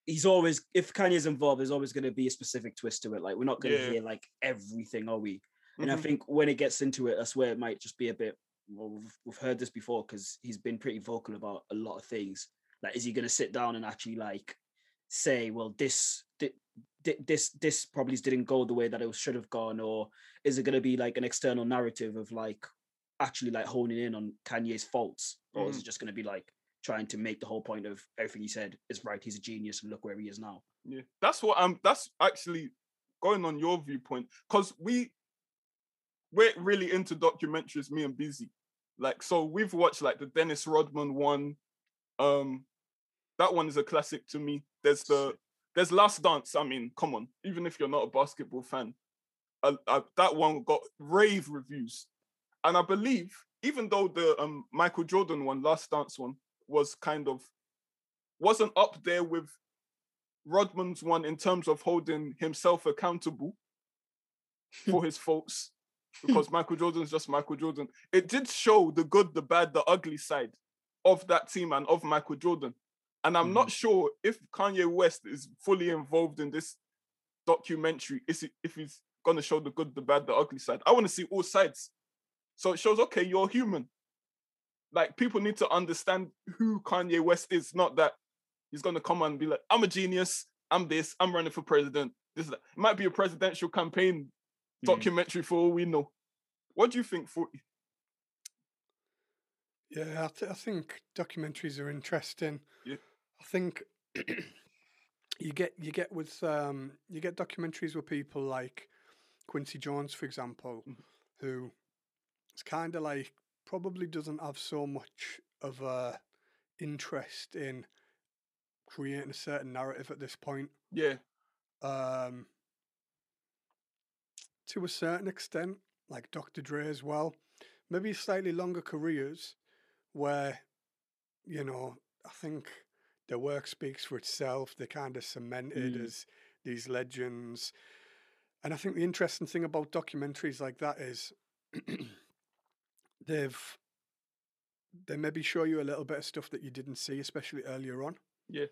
he's always if Kanye's involved, there's always going to be a specific twist to it. Like we're not going to Yeah. hear like everything, are we? And I Mhm. think when it gets into it, that's where it might just be a bit. Well, we've, we've heard this before because he's been pretty vocal about a lot of things. Like, is he going to sit down and actually like say, well, this thi- thi- this this probably didn't go the way that it should have gone, or is it going to be like an external narrative of like actually like honing in on Kanye's faults, or is Mhm. it just going to be like trying to make the whole point of everything he said is right? He's a genius, and look where he is now. Yeah, that's what I'm. That's actually going on your viewpoint because we we're really into documentaries. Me and Beezy, like so we've watched like the Dennis Rodman one. Um, that one is a classic to me. There's the there's Last Dance. I mean, come on, even if you're not a basketball fan, uh, uh, that one got rave reviews, and I believe even though the um Michael Jordan one, Last Dance one, was kind of wasn't up there with Rodman's one in terms of holding himself accountable for his faults because Michael Jordan's just Michael Jordan. It did show the good, the bad, the ugly side of that team and of Michael Jordan. And I'm not sure if Kanye West is fully involved in this documentary, is it, if he's going to show the good, the bad, the ugly side. I want to see all sides. So it shows, okay, you're human. Like people need to understand who Kanye West is, not that he's going to come and be like, I'm a genius, I'm this, I'm running for president. This that. It might be a presidential campaign Mhm. documentary for all we know. What do you think, 40? Yeah, I, th- I think documentaries are interesting. Yeah. I think you get you get with um, you get documentaries with people like Quincy Jones, for example, Mhm. who it's kind of like probably doesn't have so much of a interest in creating a certain narrative at this point. Yeah, Um, to a certain extent, like Dr. Dre as well, maybe slightly longer careers where, you know, I think their work speaks for itself. They're kind of cemented Mm. as these legends. And I think the interesting thing about documentaries like that is they've they maybe show you a little bit of stuff that you didn't see, especially earlier on. yeah,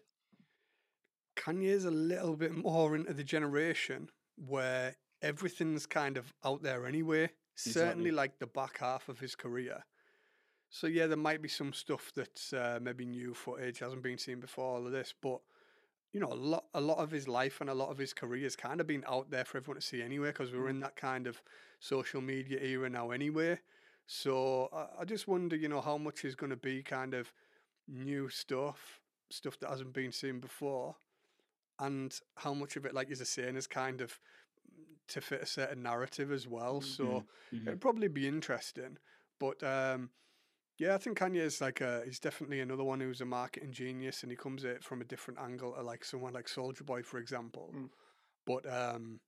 Kanye's a little bit more into the generation where everything's kind of out there anyway. Certainly, like the back half of his career. So yeah, there might be some stuff that's uh, maybe new footage hasn't been seen before. All of this, but you know, a lot, a lot of his life and a lot of his career has kind of been out there for everyone to see anyway, because we're in that kind of social media era now anyway. So I, I just wonder, you know, how much is going to be kind of new stuff, stuff that hasn't been seen before, and how much of it, like you're saying, is kind of to fit a certain narrative as well. So Mhm. it'd probably be interesting. But um, yeah, I think Kanye is like a he's definitely another one who's a marketing genius, and he comes at it from a different angle to like someone like Soulja Boy, for example. Mm. But um,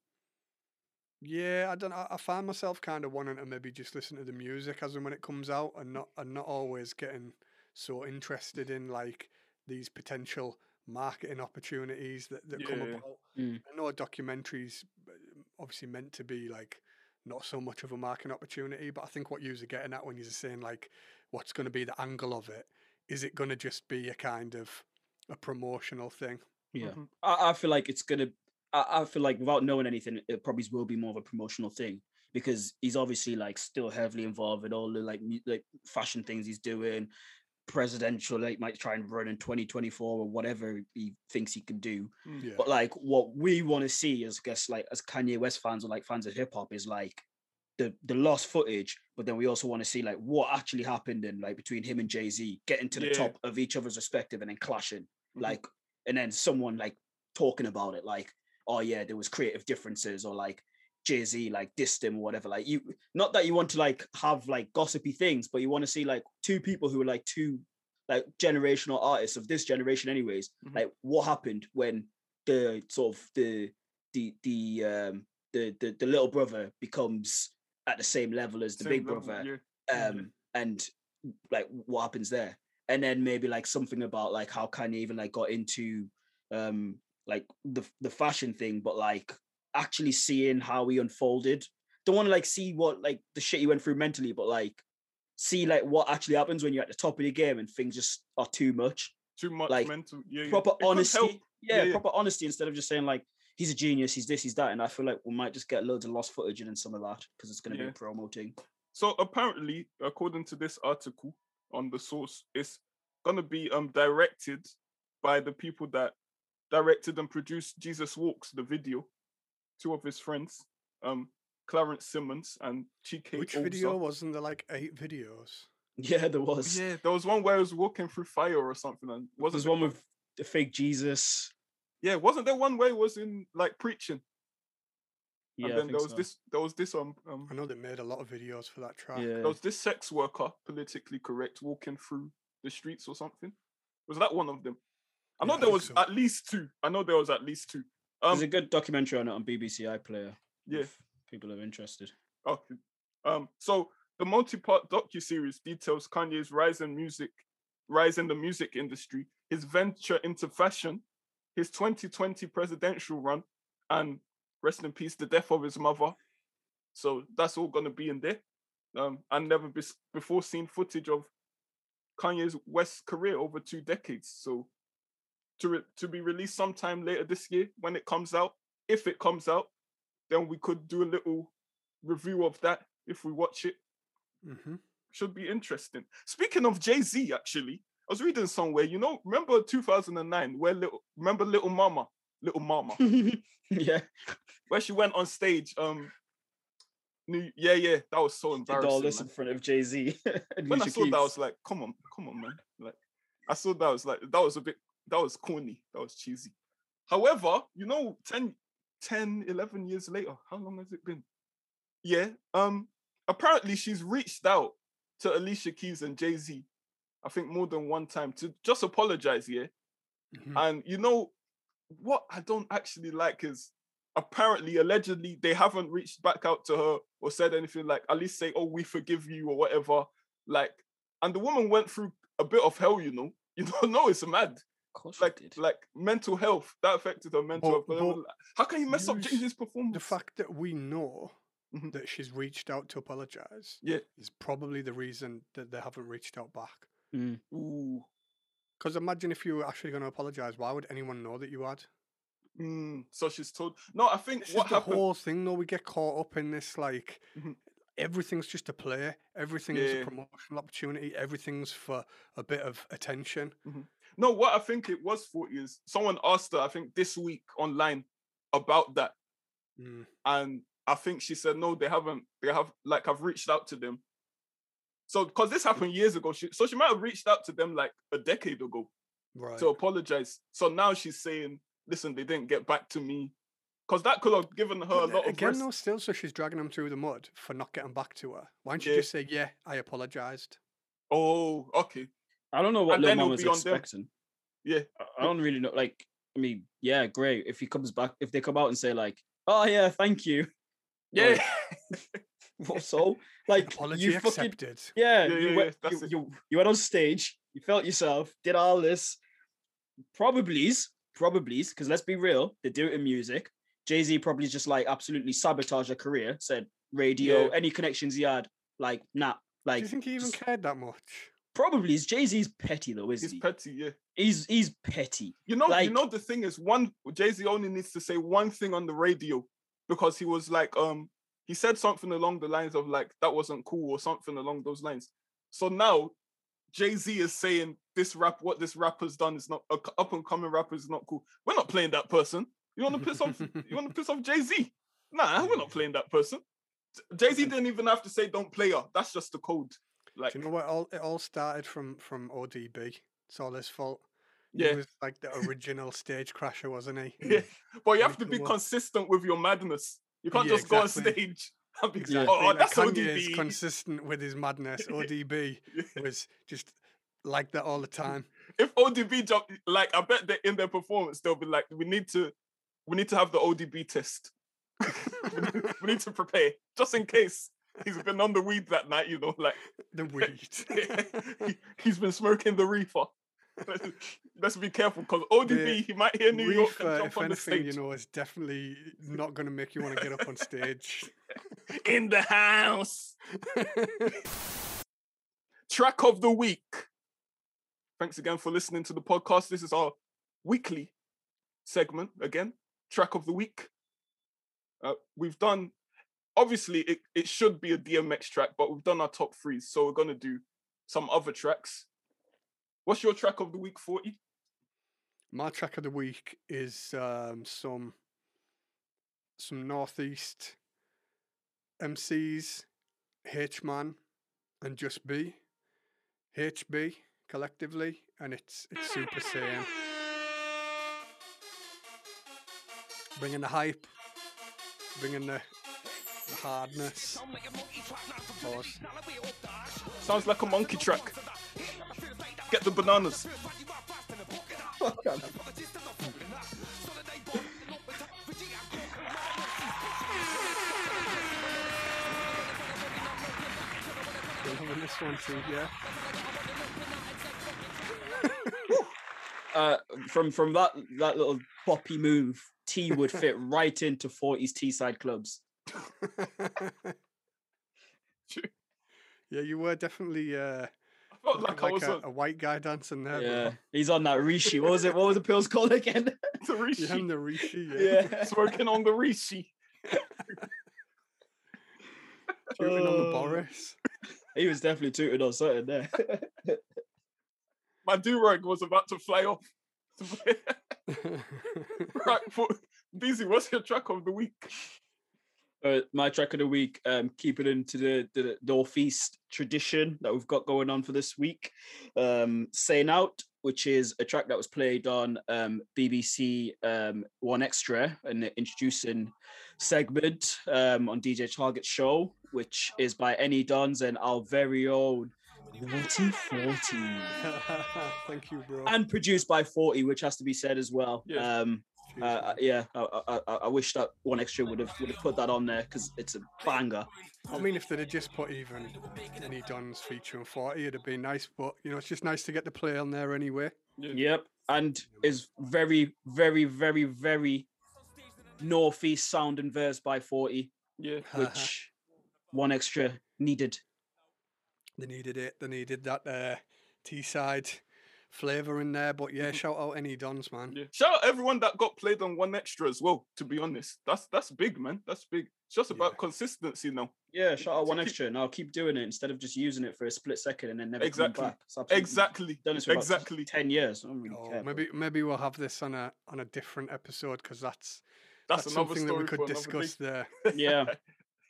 yeah, I don't I I find myself kind of wanting to maybe just listen to the music as and when it comes out, and not and not always getting so interested in like these potential marketing opportunities that, that come about. Mm. I know documentaries uh, obviously meant to be like not so much of a marketing opportunity, but I think what you're getting at when you're saying like what's going to be the angle of it, is it going to just be a kind of a promotional thing? Yeah, Mhm. I, I feel like it's gonna. I, I feel like without knowing anything, it probably will be more of a promotional thing because he's obviously like still heavily involved in all the like like fashion things he's doing, presidential like might try and run in 2024 or whatever he thinks he can do. Mm. Yeah. But like what we want to see as I guess like as Kanye West fans or like fans of hip hop is like the the lost footage, but then we also want to see like what actually happened and like between him and Jay Z getting to the Yeah. top of each other's respective and then clashing, Mhm. like and then someone like talking about it like oh yeah there was creative differences or like Jay Z like dissed him or whatever. Like you, not that you want to like have like gossipy things, but you want to see like two people who are like two like generational artists of this generation, anyways. Mhm. Like what happened when the sort of the the the um the the, the little brother becomes at the same level as the Same big level, brother, yeah. um, and like what happens there, and then maybe like something about like how Kanye even like got into um like the the fashion thing, but like actually seeing how he unfolded. Don't want to like see what like the shit he went through mentally, but like see like what actually happens when you're at the top of the game and things just are too much. Too much like, mental. Yeah. Proper It honesty. Yeah, yeah. proper honesty instead of just saying like he's a genius, he's this, he's that. And I feel like we might just get loads of lost footage in some of that because it's gonna Yeah. be promoting. So apparently, according to this article on the source, it's gonna be um directed by the people that directed and produced Jesus Walks, the video, two of his friends, um, Clarence Simmons and Chike Which Ozah. video wasn't there like eight videos? Yeah, there was. Yeah, there was one where he was walking through fire or something, and wasn't There's there one with the fake Jesus. Yeah, wasn't there one way was in like preaching, Yeah, and I then think there was so. this, there was this um, um I know they made a lot of videos for that track. Yeah. there was this sex worker, politically correct, walking through the streets or something. Was that one of them? I know I there think was so. at least two. I know there was at least two. Um, There's a good documentary on it on BBC iPlayer. Yeah. if people are interested. Okay. Um, so the multi-part docu-series details Kanye's rise in music, rise in the music industry, his venture into fashion, his 2020 presidential run, and rest in peace, the death of his mother. So that's all gonna be in there. Um, and never bes- before seen footage of Kanye's West career over two decades. So to re- to be released sometime later this year when it comes out, if it comes out, then we could do a little review of that if we watch it. hmm Should be interesting. Speaking of Jay Z, actually, was reading somewhere. You know, remember 2009 where little remember Lil Mama, Lil Mama, yeah. where she went on stage. Um, New, yeah, yeah, that was so embarrassing. all this in front of Jay Z. When I saw that, I was like, come on, come on, man. Like, I saw that, I was like, that was a bit, that was corny, that was cheesy. However, you know, 10, 10 11 years later, how long has it been? Yeah, um, apparently she's reached out to Alicia Keys and Jay Z, I think more than one time to just apologize, yeah. Mhm. And you know what I don't actually like is apparently, allegedly, they haven't reached back out to her or said anything like at least say, "Oh, we forgive you" or whatever. Like, and the woman went through a bit of hell, you know. You don't know it's mad. Of course Like, like mental health that affected her mental But- health. But they were but like, How can you mess up Jay-Z's performance? The fact that we know Mhm. that she's reached out to apologize Yeah. is probably the reason that they haven't reached out back. Mm. Ooh. Because imagine if you were actually going to apologize, why would anyone know that you had? Mm. So she's told. No, I think This what the happened. whole thing, though. We get caught up in this, like, Mhm. everything's just a play, everything's Yeah. a promotional opportunity, everything's for a bit of attention. No, what I think it was for is someone asked her, I think this week online about that. Mm. and I think she said no, they haven't. They have like I've reached out to them. So because this happened years ago, she, so she might have reached out to them like a decade ago Right. to apologize. So now she's saying, "Listen, they didn't get back to me," because that could have given her a But lot of again, rest. though, still, so she's dragging them through the mud for not getting back to her. Why don't you Yeah. just say, "Yeah, I apologized"? Oh, okay, I don't know what And Lil then was be on them. expecting. yeah, I- I don't really know. Like, I mean, yeah, great. If he comes back, if they come out and say like, "Oh yeah, thank you," yeah, what so? Like, Apology you fucking accepted. yeah, Yeah, you, yeah, went, you, you you went on stage, you felt yourself, did all this. Probably's, probably's, because let's be real, they do it in music. Jay Z probably just like absolutely sabotaged her career. Said radio, Yeah. any connections he had, like nah, Like, Do like you think he even just- cared that much? probably is Jay Z's petty though, isn't he's he? petty. Yeah, he's he's petty. you know, Like- you know the thing is, one Jay Z only needs to say one thing on the radio because he was like, um, he said something along the lines of like that wasn't cool or something along those lines. So now Jay Z is saying this rap, what this rapper's done is not a up and coming rapper is not cool. We're not playing that person. You want to piss off? You want to piss off Jay Z? Nah, we're not playing that person. Jay Z didn't even have to say don't play her. That's just the code. Like, Do you know what? All it all started from from ODB. It's all his fault. Yeah. He was like the original stage crasher, wasn't he? yeah, but you have to be consistent with your madness. You can't Yeah, just go on stage and be Exactly. oh, like that's Kanye is consistent with his madness. ODB was just like that all the time. if ODB jump, like I bet that in their performance they'll be like, we need to, we need to have the ODB test. we, need, we need to prepare just in case he's been on the weed that night. You know, like the weed. he, he's been smoking the reefer. Let's, let's be careful because ODB he might hear New York and jump if on the anything, stage. you know, is definitely not going to make you want to get up on stage. in the house. Track of the week. Thanks again for listening to the podcast. This is our weekly segment again. Track of the week. Uh, we've done, obviously, it, it should be a DMX track, but we've done our top threes. So we're going to do some other tracks. What's your track of the week, 40? My track of the week is um, some some northeast MCs, H Man, and Just B, HB collectively, and it's it's Super Saiyan. Bringing the hype, bringing the, the hardness. Pause. Sounds like a monkey track. Get the bananas. This one too, yeah. Uh, from from that that little boppy move, T would fit right into 40s Teesside clubs. yeah, you were definitely uh, felt looking like I was a, a, a white guy dancing there. Yeah, he's on that Rishi. What was it? What was the pills called again? the. Rishi. You him the Rishi, yeah. yeah. Smoking on the Rishi. Shooting on the. Boris. He was definitely tooting on something there. My do-rag was about to fly off. right, for, Beezy, what's your track of the week? Uh, my track of the week, um, keeping into the, the northeast tradition that we've got going on for this week. Um, Say Nowt, which is a track that was played on um, BBC um, 1Xtra, an introducing segment um, on DJ Target's show, which is by NE DONS and our very own Naughty 40 Thank you, bro. and produced by 40 which has to be said as well Yeah. um uh, yeah I, I, I, I wish that 1Xtra would have would have put that on there because it's a banger I mean, if they'd have just put even NE DONS featuring 40, it'd have been nice. But, you know, it's just nice to get the play on there anyway. yep and is very very very very northeast sounding verse by 40 Yeah. which 1Xtra needed They needed it. They needed that uh, Teesside flavour in there. But yeah, mm-hmm. shout out NE DONS, man. Yeah. Shout out everyone that got played on one extra as well. To be honest, that's that's big, man. That's big. It's just about Yeah. consistency now. yeah shout out 1Xtra and i'll keep doing it instead of just using it for a split second and then never Exactly. coming back Exactly. done this for about Exactly. 10 years i don't really Oh, care but- maybe maybe we'll have this on a on a different episode because that's That's, that's, another something that we could discuss there. Yeah.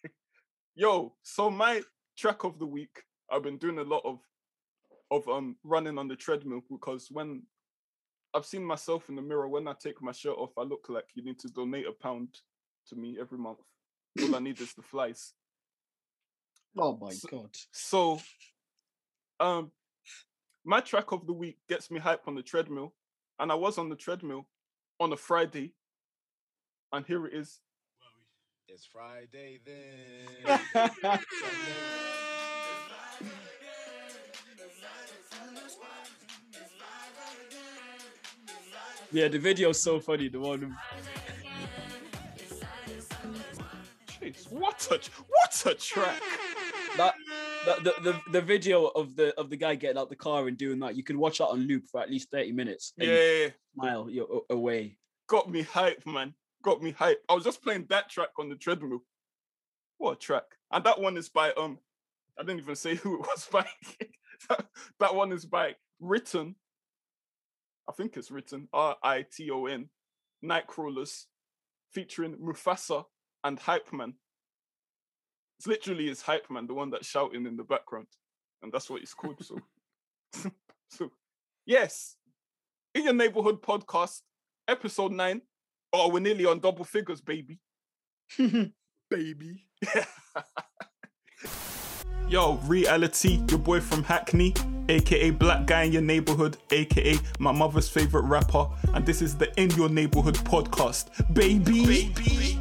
Yo, so my track of the week, I've been doing a lot of of um running on the treadmill because when I've seen myself in the mirror, when I take my shirt off, I look like you need to donate a pound to me every month. All I need is the flies. oh my So- god So, um, my track of the week gets me hype on the treadmill, and I was on the treadmill on a Friday, and here it is. It's Friday then. Yeah, the video's so funny. The one. Jeez, what a what a track! that the, the, the, the video of the of the guy getting out the car and doing that, you can watch that on loop for at least 30 minutes. you Yeah, Smile you're away. got me hype, man. Got me hype. I was just playing that track on the treadmill. What a track! And that one is by um, I didn't even say who it was by. that one is by Riton. I think it's written R I T O N, Nightcrawlers, featuring Mufasa and Hype Man. It's literally his Hypeman, the one that's shouting in the background, and that's what it's called. So, so yes, in your neighborhood podcast, episode nine. Oh, we're nearly on double figures, baby. Baby. Yo, Reali-T, your boy from Hackney, aka Black Guy in Your Neighborhood, aka my mother's favorite rapper, and this is the In Your Neighborhood podcast, baby. baby.